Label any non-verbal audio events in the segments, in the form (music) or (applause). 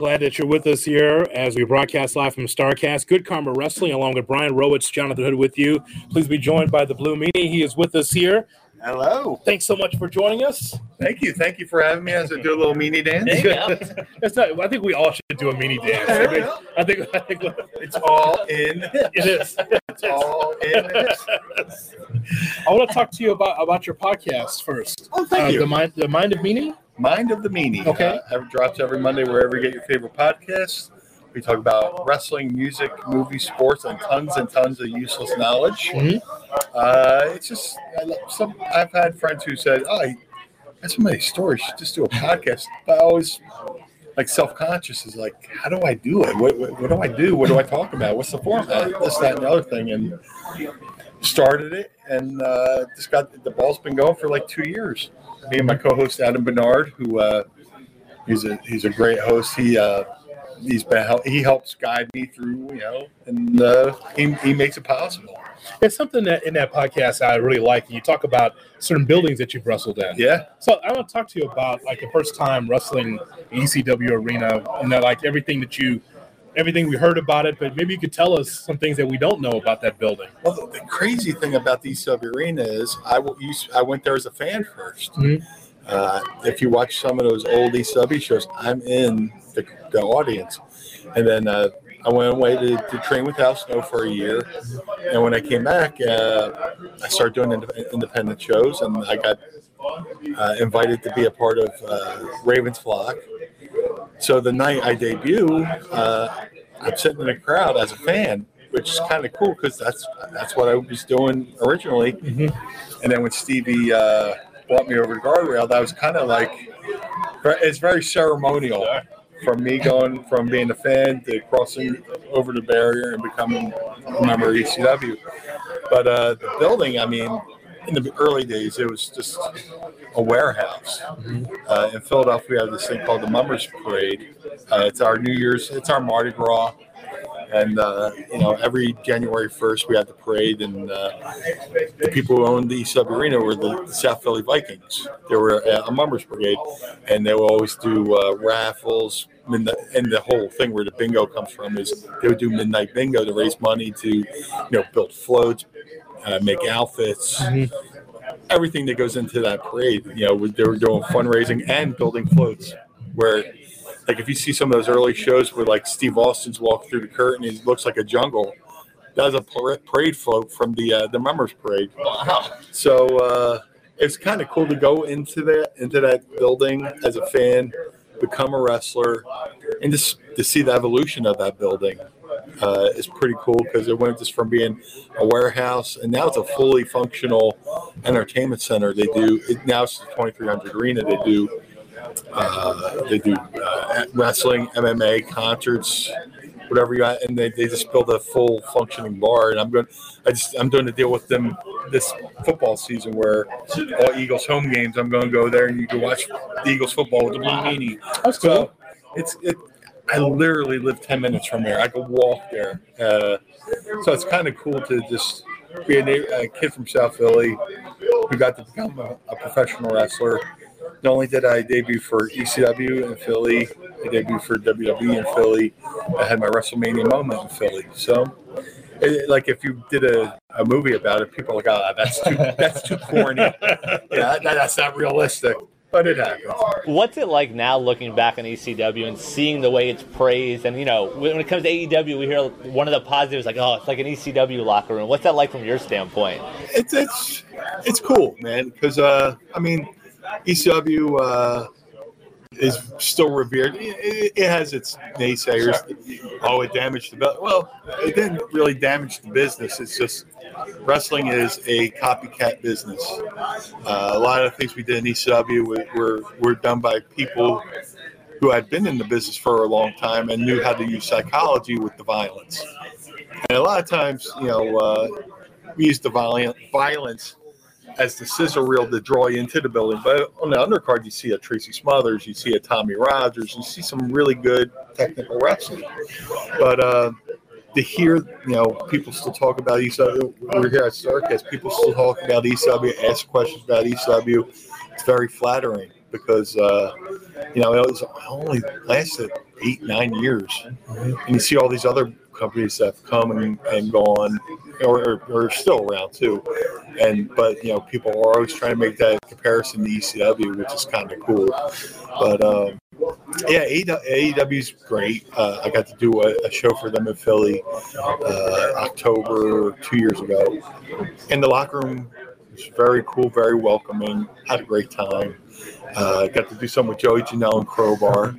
Glad that you're with us here as we broadcast live from Starrcast. Good Karma Wrestling, along with Brian Rowitz, Jonathan Hood with you. Please be joined by the Blue Meanie. He is with us here. Hello. Thanks so much for joining us. Thank you. Thank you for having me as I do a little meanie dance. (laughs) That's not, I think we all should do a mini dance. I, mean, I think I think It's all in. it is. It's all in. I want to talk to you about about your podcast first. Oh, thank Uh, you. The mind, the mind of Meanie. Mind of the Meanie. Okay. Uh, it drops every Monday wherever you get your favorite podcasts. We talk about wrestling, music, movie, sports, and tons and tons of useless knowledge. Mhm. Uh, it's just I love some. I've had friends who said, "Oh, I have so many stories. Just do a podcast." But I always like self conscious is like, how do I do it? What, what, what do I do? What do I talk about? What's the format? This, that, and the other thing. And started it, and uh, just got the ball's been going for like two years. Me and my co-host Adam Bernard, who uh, he's a he's a great host. He uh, he's been he helps guide me through, you know, and uh, he he makes it possible. It's something that in that podcast I really like. You talk about certain buildings that you've wrestled in. Yeah. So I want to talk to you about like the first time wrestling ECW arena and that like everything that you, everything we heard about it, but maybe you could tell us some things that we don't know about that building. Well, the, the crazy thing about the sub arena is I used, I went there as a fan 1st Mhm. Uh, if you watch some of those old ECW shows, I'm in the, the audience, and then uh, I went away to, to train with Al Snow for a year, and when I came back, uh, I started doing ind- independent shows, and I got uh, invited to be a part of uh, Ravens Flock. So the night I debut, uh, I'm sitting in the crowd as a fan, which is kind of cool because that's that's what I was doing originally. Mhm. And then when Stevie uh, brought me over to guardrail, that was kind of like it's very ceremonial from me going from being a fan to crossing over the barrier and becoming a member of ECW. But uh, the building, I mean, in the early days, it was just a warehouse. Uh, in Philadelphia, we have this thing called the Mummers Parade. Uh, it's our New Year's, it's our Mardi Gras. And, uh, you know, every January 1st, we have the parade, and uh, the people who owned the sub arena were the, South Philly Vikings. They were a, a Mummers Brigade, and they would always do uh, raffles. Midnight, and the whole thing where the bingo comes from is they would do midnight bingo to raise money to, you know, build floats, uh, make outfits, Mhm. everything that goes into that parade. You know, they were doing fundraising and building floats. Where, like, if you see some of those early shows where like Steve Austin's walk through the curtain, it looks like a jungle. That was a parade float from the uh, the Mummers parade. Wow. So uh, it's kind of cool to go into that into that building as a fan, become a wrestler, and just to see the evolution of that building uh, is pretty cool because it went just from being a warehouse and now it's a fully functional entertainment center. They do it now it's the 2300 Arena. They do uh, they do uh, wrestling, MMA, concerts, whatever you got, and they, they just build a full functioning bar. And I'm going, I just I'm doing a deal with them this football season where all Eagles home games. I'm going to go there and you can watch the Eagles football with the blue meanie. That's So cool. it's it. I literally live ten minutes from there. I could walk there. Uh, so it's kind of cool to just be a, a kid from South Philly who got to become a, a professional wrestler. Not only did I debut for ECW in Philly, I debuted for WWE in Philly. I had my WrestleMania moment in Philly. So, it, like, if you did a, a movie about it, people are like, "Oh, that's too that's too corny. (laughs) Yeah, that, that's not realistic." But it happened. What's it like now looking back on ECW and seeing the way it's praised? And, you know, when it comes to AEW, we hear one of the positives like, oh, it's like an ECW locker room. What's that like from your standpoint? it's it's it's cool, man. Because uh, I mean, ECW uh, is still revered. It, it, it has its naysayers. Oh, it damaged the belt. Well, it didn't really damage the business. It's just wrestling is a copycat business. Uh, a lot of things we did in ECW were, were done by people who had been in the business for a long time and knew how to use psychology with the violence. And a lot of times, you know, uh, we use the violent violence as the sizzle reel to draw you into the building. But on the undercard, you see a Tracy Smothers, you see a Tommy Rogers, you see some really good technical wrestling. But uh, to hear, you know, people still talk about ECW, we're here at Circus, people still talk about ECW, ask questions about ECW. It's very flattering because, uh, you know, it, was, only lasted eight, nine years, and you see all these other companies that have come and, and gone, or, or still around too. And but you know, people are always trying to make that comparison to ECW, which is kind of cool. But um, yeah, AEW is great. Uh, I got to do a, a, show for them in Philly uh, October two years ago, In the locker room was very cool, very welcoming. Had a great time. Uh, got to do some with Joey Janela and Crowbar.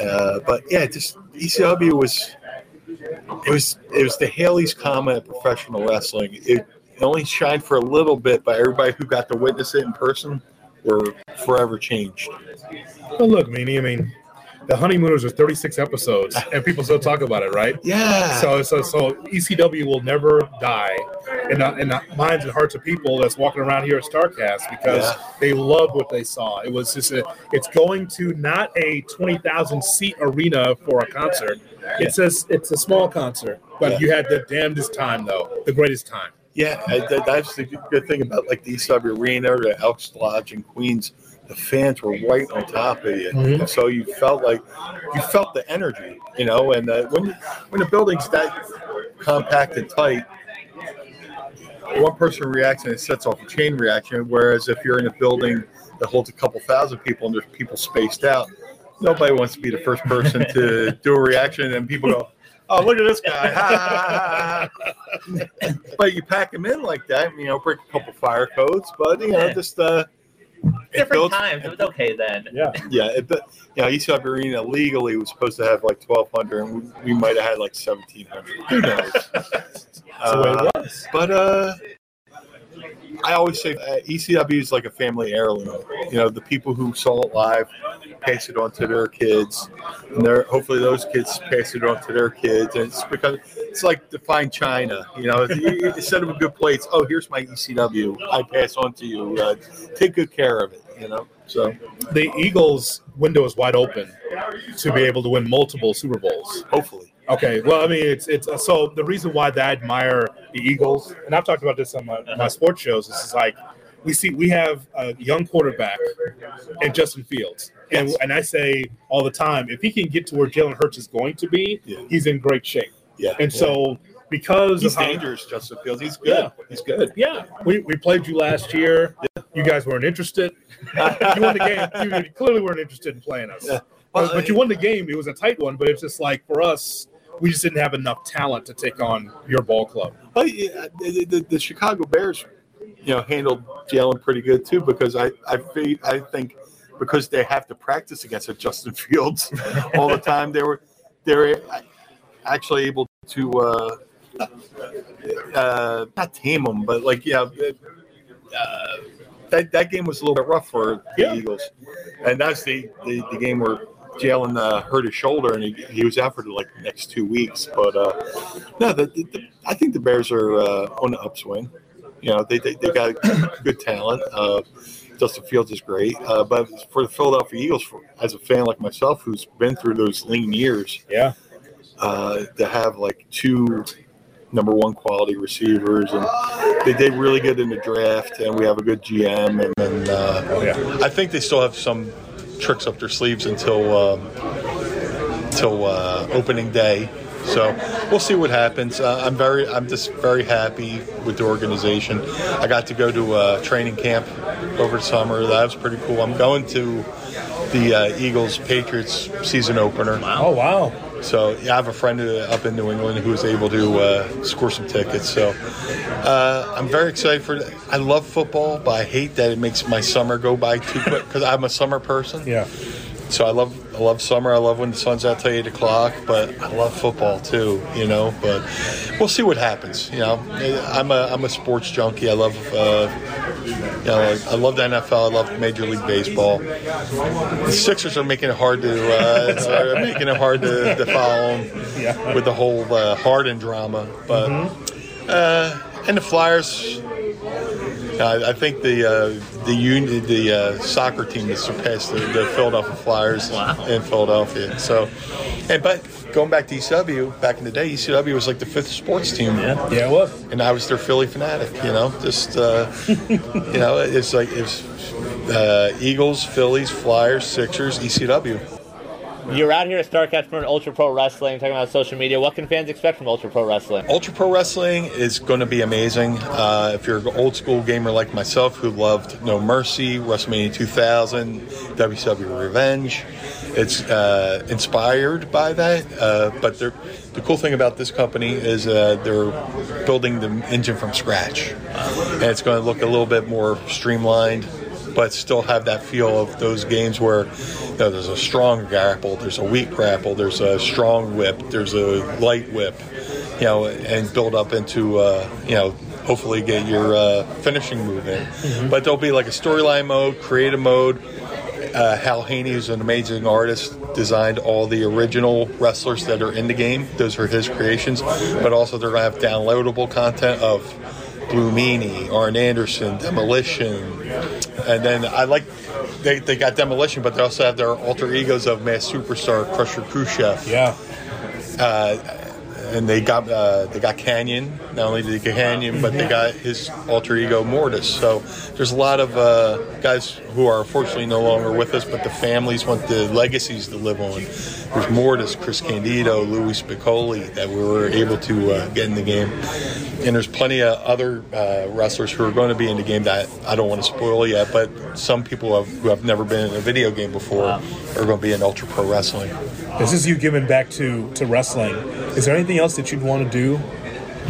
Uh, but yeah, just ECW was it was it was the Halley's Comet of professional wrestling. It only shined for a little bit, but everybody who got to witness it in person were forever changed. Well, look, Meanie, I mean, the honeymooners are 36 episodes and people still talk about it right? Yeah. So so so ecw will never die in the, in the minds and hearts of people that's walking around here at Starrcast because yeah. they love what they saw. It was just a, it's going to not a 20000 seat arena for a concert. It's a it's a small concert but yeah. you had the damnedest time though the greatest time. Yeah that's the good thing about like the east arena or the elks lodge in queens the fans were right on top of you. Mm-hmm. So you felt like you felt the energy, you know. And uh, when when the building's that compact and tight, one person reacts and it sets off a chain reaction. Whereas if you're in a building that holds a couple thousand people and there's people spaced out, nobody wants to be the first person to (laughs) do a reaction, and people go. Oh, look at this guy. (laughs) but you pack him in like that, you know, break a couple fire codes, but, you know, just uh, different built, times. It was okay then. Yeah, yeah. It, you know, East Arena legally was supposed to have like twelve hundred, and we, we might have had like seventeen hundred. Who knows? (laughs) That's uh, the way it was. But uh, I always say uh, ECW is like a family heirloom. You know, the people who saw it live pass it on to their kids, and they're hopefully those kids pass it on to their kids. And it's because it's like the fine china. You know, instead of a good plates, oh, here's my ECW. I pass on to you. Uh, take good care of it. You know, so the Eagles' window is wide open to be able to win multiple Super Bowls. Hopefully. Okay, well, I mean, it's it's uh, so the reason why I admire the Eagles, and I've talked about this on my, my sports shows. This Is like we see we have a young quarterback in Justin Fields, and and I say all the time, if he can get to where Jalen Hurts is going to be, yeah. he's in great shape. Yeah, and yeah. so because he's dangerous, how, Justin Fields. He's good. Yeah. He's good. Yeah, we, we played you last year. Yeah. You guys weren't interested. (laughs) you won the game. You clearly weren't interested in playing us. Yeah. Well, but, but you won the game. It was a tight one, but it's just like for us we just didn't have enough talent to take on your ball club. Well, yeah, the, the, the, Chicago Bears, you know, handled Jalen pretty good too because I I, I think because they have to practice against Justin Fields (laughs) all the time, they were they were actually able to uh, uh, not tame them, but like yeah. Uh, that, that game was a little bit rough for the yeah. Eagles, and that's the, the, the game where Jalen uh, hurt his shoulder and he, he was out for like the next two weeks. But uh, no, the, the, I think the Bears are uh, on the upswing. You know, they, they, they got (coughs) good talent. Uh, Justin Fields is great. Uh, but for the Philadelphia Eagles, for, as a fan like myself who's been through those lean years, yeah, uh, to have like two number one quality receivers, and they did really good in the draft, and we have a good GM, and, and uh, oh, yeah. I think they still have some tricks up their sleeves until um, until uh, opening day. So we'll see what happens. Uh, I'm very, I'm just very happy with the organization. I got to go to a training camp over the summer. That was pretty cool. I'm going to the uh, Eagles Patriots season opener. Wow. Oh wow! So yeah, I have a friend up in New England who was able to uh, score some tickets. So uh, I'm very excited for. I love football, but I hate that it makes my summer go by too quick because I'm a summer person. Yeah. So I love I love summer. I love when the sun's out till eight o'clock. But I love football too. You know. But we'll see what happens. You know, I'm a I'm a sports junkie. I love. Uh, know, I love the NFL. I love Major League Baseball. The Sixers are making it hard to uh, making it hard to, to follow them yeah. with the whole uh, Harden drama. But mm-hmm. uh, and the Flyers. I think the uh, the union, the uh, soccer team has surpassed the, the Philadelphia Flyers wow. in Philadelphia. So, and but going back to ECW, back in the day, ECW was like the fifth sports team. Yeah, yeah, it was. And I was their Philly fanatic. You know, just uh, (laughs) you know, it's like it's uh, Eagles, Phillies, Flyers, Sixers, ECW. You're out here at Starrcast for Ultra Pro Wrestling, talking about social media. What can fans expect from Ultra Pro Wrestling? Ultra Pro Wrestling is going to be amazing. Uh, if you're an old school gamer like myself who loved No Mercy, WrestleMania 2000, WCW Revenge, it's uh, inspired by that. Uh, but the cool thing about this company is uh, they're building the engine from scratch, and it's going to look a little bit more streamlined but still have that feel of those games where you know, there's a strong grapple, there's a weak grapple, there's a strong whip, there's a light whip, you know, and build up into, uh, you know, hopefully get your uh, finishing move in. Mm-hmm. But there'll be like a storyline mode, creative mode. Uh, Hal Haney, who's an amazing artist, designed all the original wrestlers that are in the game. Those are his creations. But also, they're going to have downloadable content of Blue Meanie, Arn Anderson, Demolition, and then I like they, they got Demolition, but they also have their alter egos of Masked Superstar, Crusher Khrushchev. Yeah. Uh, and they got uh, they got Kanyon. Not only did they get Kanyon, but they got his alter ego Mortis. So there's a lot of uh, guys who are unfortunately no longer with us, but the families want the legacies to live on. There's Mortis, Chris Candido, Louie Spicolli that we were able to uh, get in the game, and there's plenty of other uh, wrestlers who are going to be in the game that I don't want to spoil yet. But some people have, who have never been in a video game before wow. are going to be in Ultra Pro Wrestling. This is you giving back to to wrestling. Is there anything else that you'd want to do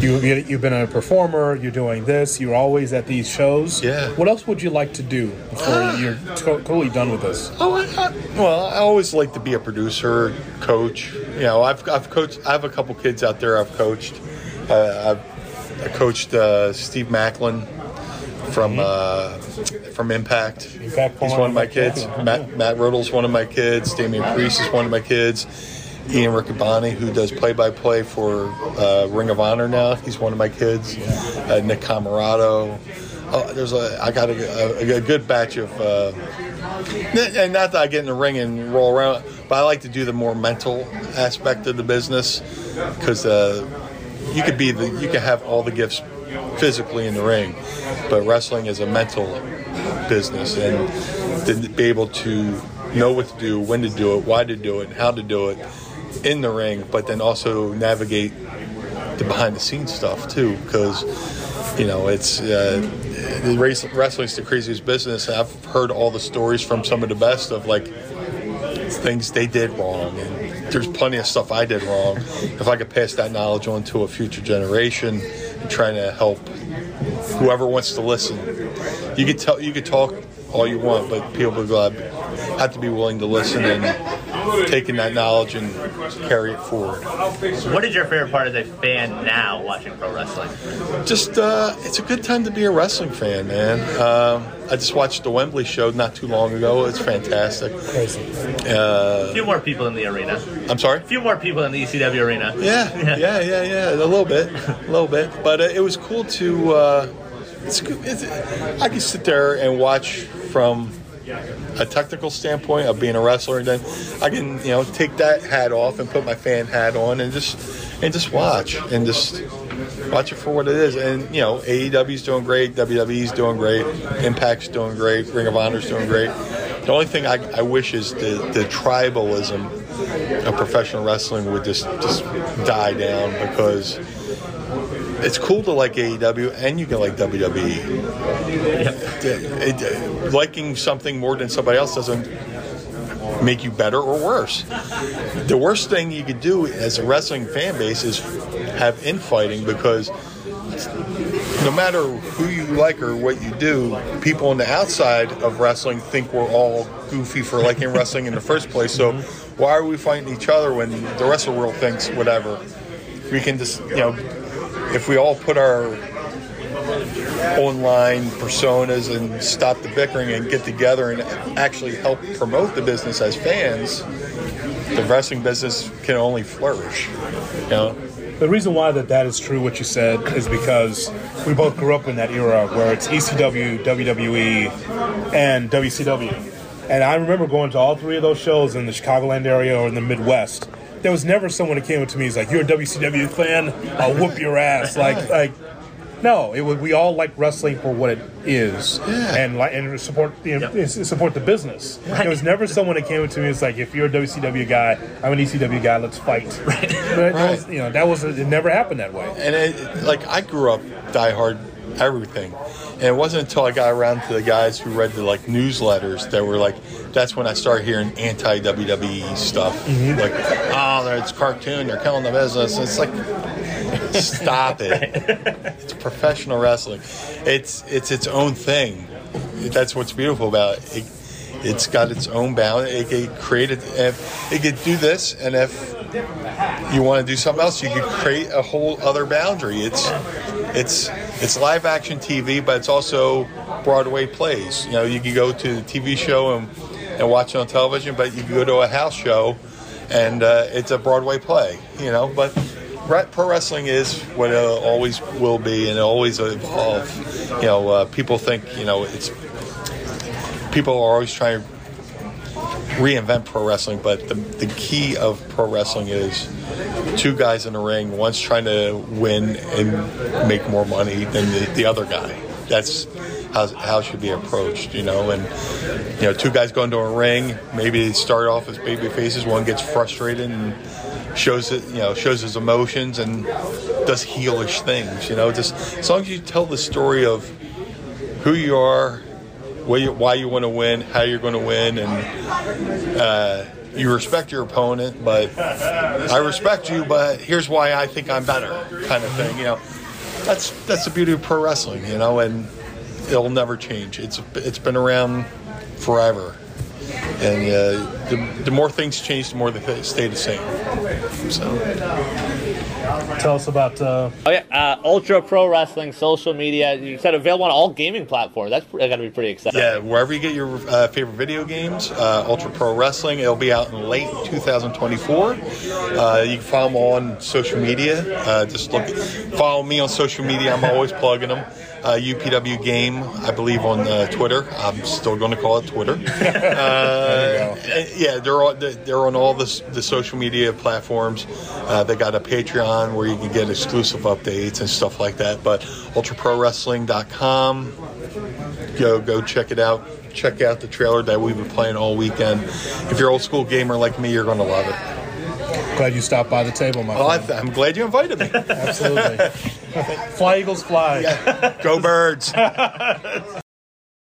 you, you've been a performer. You're doing this. You're always at these shows. Yeah. What else would you like to do before uh, you're to- totally done with this? Oh, I, I, well, I always like to be a producer, coach. You know, I've I've coached. I have a couple kids out there. I've coached. Uh, I've I coached uh, Steve Maclin from mm-hmm. uh, from Impact. Impact. He's one of my kids. Matt Matt Riddle's one of my kids. Damian Priest is one of my kids. Ian Riccaboni, who does play-by-play for uh, Ring of Honor now. He's one of my kids. Uh, Nick Comoroto. Oh, there's a I got a, a, a good batch of, uh, and not that I get in the ring and roll around, but I like to do the more mental aspect of the business because uh, you could be the you can have all the gifts physically in the ring, but wrestling is a mental business, and to be able to know what to do, when to do it, why to do it, how to do it in the ring, but then also navigate the behind the scenes stuff too, because you know it's uh, wrestling's the craziest business. I've heard all the stories from some of the best of like things they did wrong, and there's plenty of stuff I did wrong. If I could pass that knowledge on to a future generation, and trying to help whoever wants to listen, you could tell you could talk all you want, but people have to be willing to listen and taking that knowledge and carry it forward. What is your favorite part as a fan now watching pro wrestling? Just, uh, it's a good time to be a wrestling fan, man. Uh, I just watched the Wembley show not too long ago. It's fantastic. Uh, a few more people in the arena. I'm sorry? A few more people in the ECW arena. (laughs) Yeah, yeah, yeah, yeah. A little bit, a little bit. But uh, it was cool to. Uh, it's, it's, I can sit there and watch from a technical standpoint of being a wrestler, and then I can you know take that hat off and put my fan hat on and just and just watch and just watch it for what it is. And you know, AEW's doing great, WWE's doing great, Impact's doing great, Ring of Honor's doing great. The only thing I, I wish is the, the tribalism of professional wrestling would just just die down because it's cool to like AEW and you can like WWE. It, it, liking something more than somebody else doesn't make you better or worse. The worst thing you could do as a wrestling fan base is have infighting because no matter who you like or what you do, people on the outside of wrestling think we're all goofy for liking wrestling in the first place. So why are we fighting each other when the rest of the world thinks whatever? We can just, you know, if we all put our online personas and stop the bickering and get together and actually help promote the business as fans, the wrestling business can only flourish. You know? The reason why that that is true, what you said, is because we both grew up in that era where it's ECW, WWE, and WCW. And I remember going to all three of those shows in the Chicagoland area or in the Midwest there was never someone that came up to me. He's like, "You're a WCW fan? I'll whoop your ass." Like, like No, it was, we all like wrestling for what it is, Yeah. and like and support the support the business. There was never someone that came to me and was like, "If you're a WCW guy, I'm an ECW guy. Let's fight." Right. That was, you know, that was it. Never happened that way. And it, like I grew up diehard everything, and it wasn't until I got around to the guys who read the like newsletters that were like, that's when I started hearing anti WWE stuff. Mm-hmm. Like, oh, it's cartoon, they're killing the business. It's like, stop it. (laughs) It's professional wrestling. It's it's its own thing. That's what's beautiful about it. it it's got its own bound. It could create it. If it could do this, and if you want to do something else, you could create a whole other boundary. It's it's it's live action TV, but it's also Broadway plays. You know, you can go to the TV show and, and watch it on television, but you can go to a house show and uh, it's a Broadway play. You know, but pro wrestling is what it always will be, and it always evolve. You know, uh, people think you know it's people are always trying to reinvent pro wrestling, but the, the key of pro wrestling is two guys in the ring, one's trying to win and make more money than the, the other guy. That's how, how it should be approached, you know. And, you know, two guys go into a ring, maybe they start off as baby faces, one gets frustrated and shows it, you know, shows his emotions and does heelish things, you know. Just as long as you tell the story of who you are, you, why you want to win, how you're going to win, and uh, you respect your opponent, but I respect you, but here's why I think I'm better, kind of thing. You know, that's that's the beauty of pro wrestling, you know, and it'll never change. It's it's been around forever, and uh, the, the more things change, the more they stay the same. So. Tell us about. Uh, Oh yeah, uh, Ultra Pro Wrestling social media. You said available on all gaming platforms. That's got to be pretty exciting. Yeah, wherever you get your uh, favorite video games, uh, Ultra Pro Wrestling. It'll be out in late 2024. Uh, you can follow them on social media. Uh, just look, follow me on social media. I'm always plugging them. Uh, UPW Game, I believe on uh, Twitter. I'm still going to call it Twitter. (laughs) Uh, yeah, they're all, they're on all the, the social media platforms. Uh, they got a Patreon where you can get exclusive updates and stuff like that. But ultraprowrestling.com go go check it out. Check out the trailer that we've been playing all weekend. If you're old school gamer like me, you're going to love it. glad you stopped by the table, my I friend. I'm glad you invited me. Absolutely. (laughs) fly Eagles fly. Go birds. (laughs)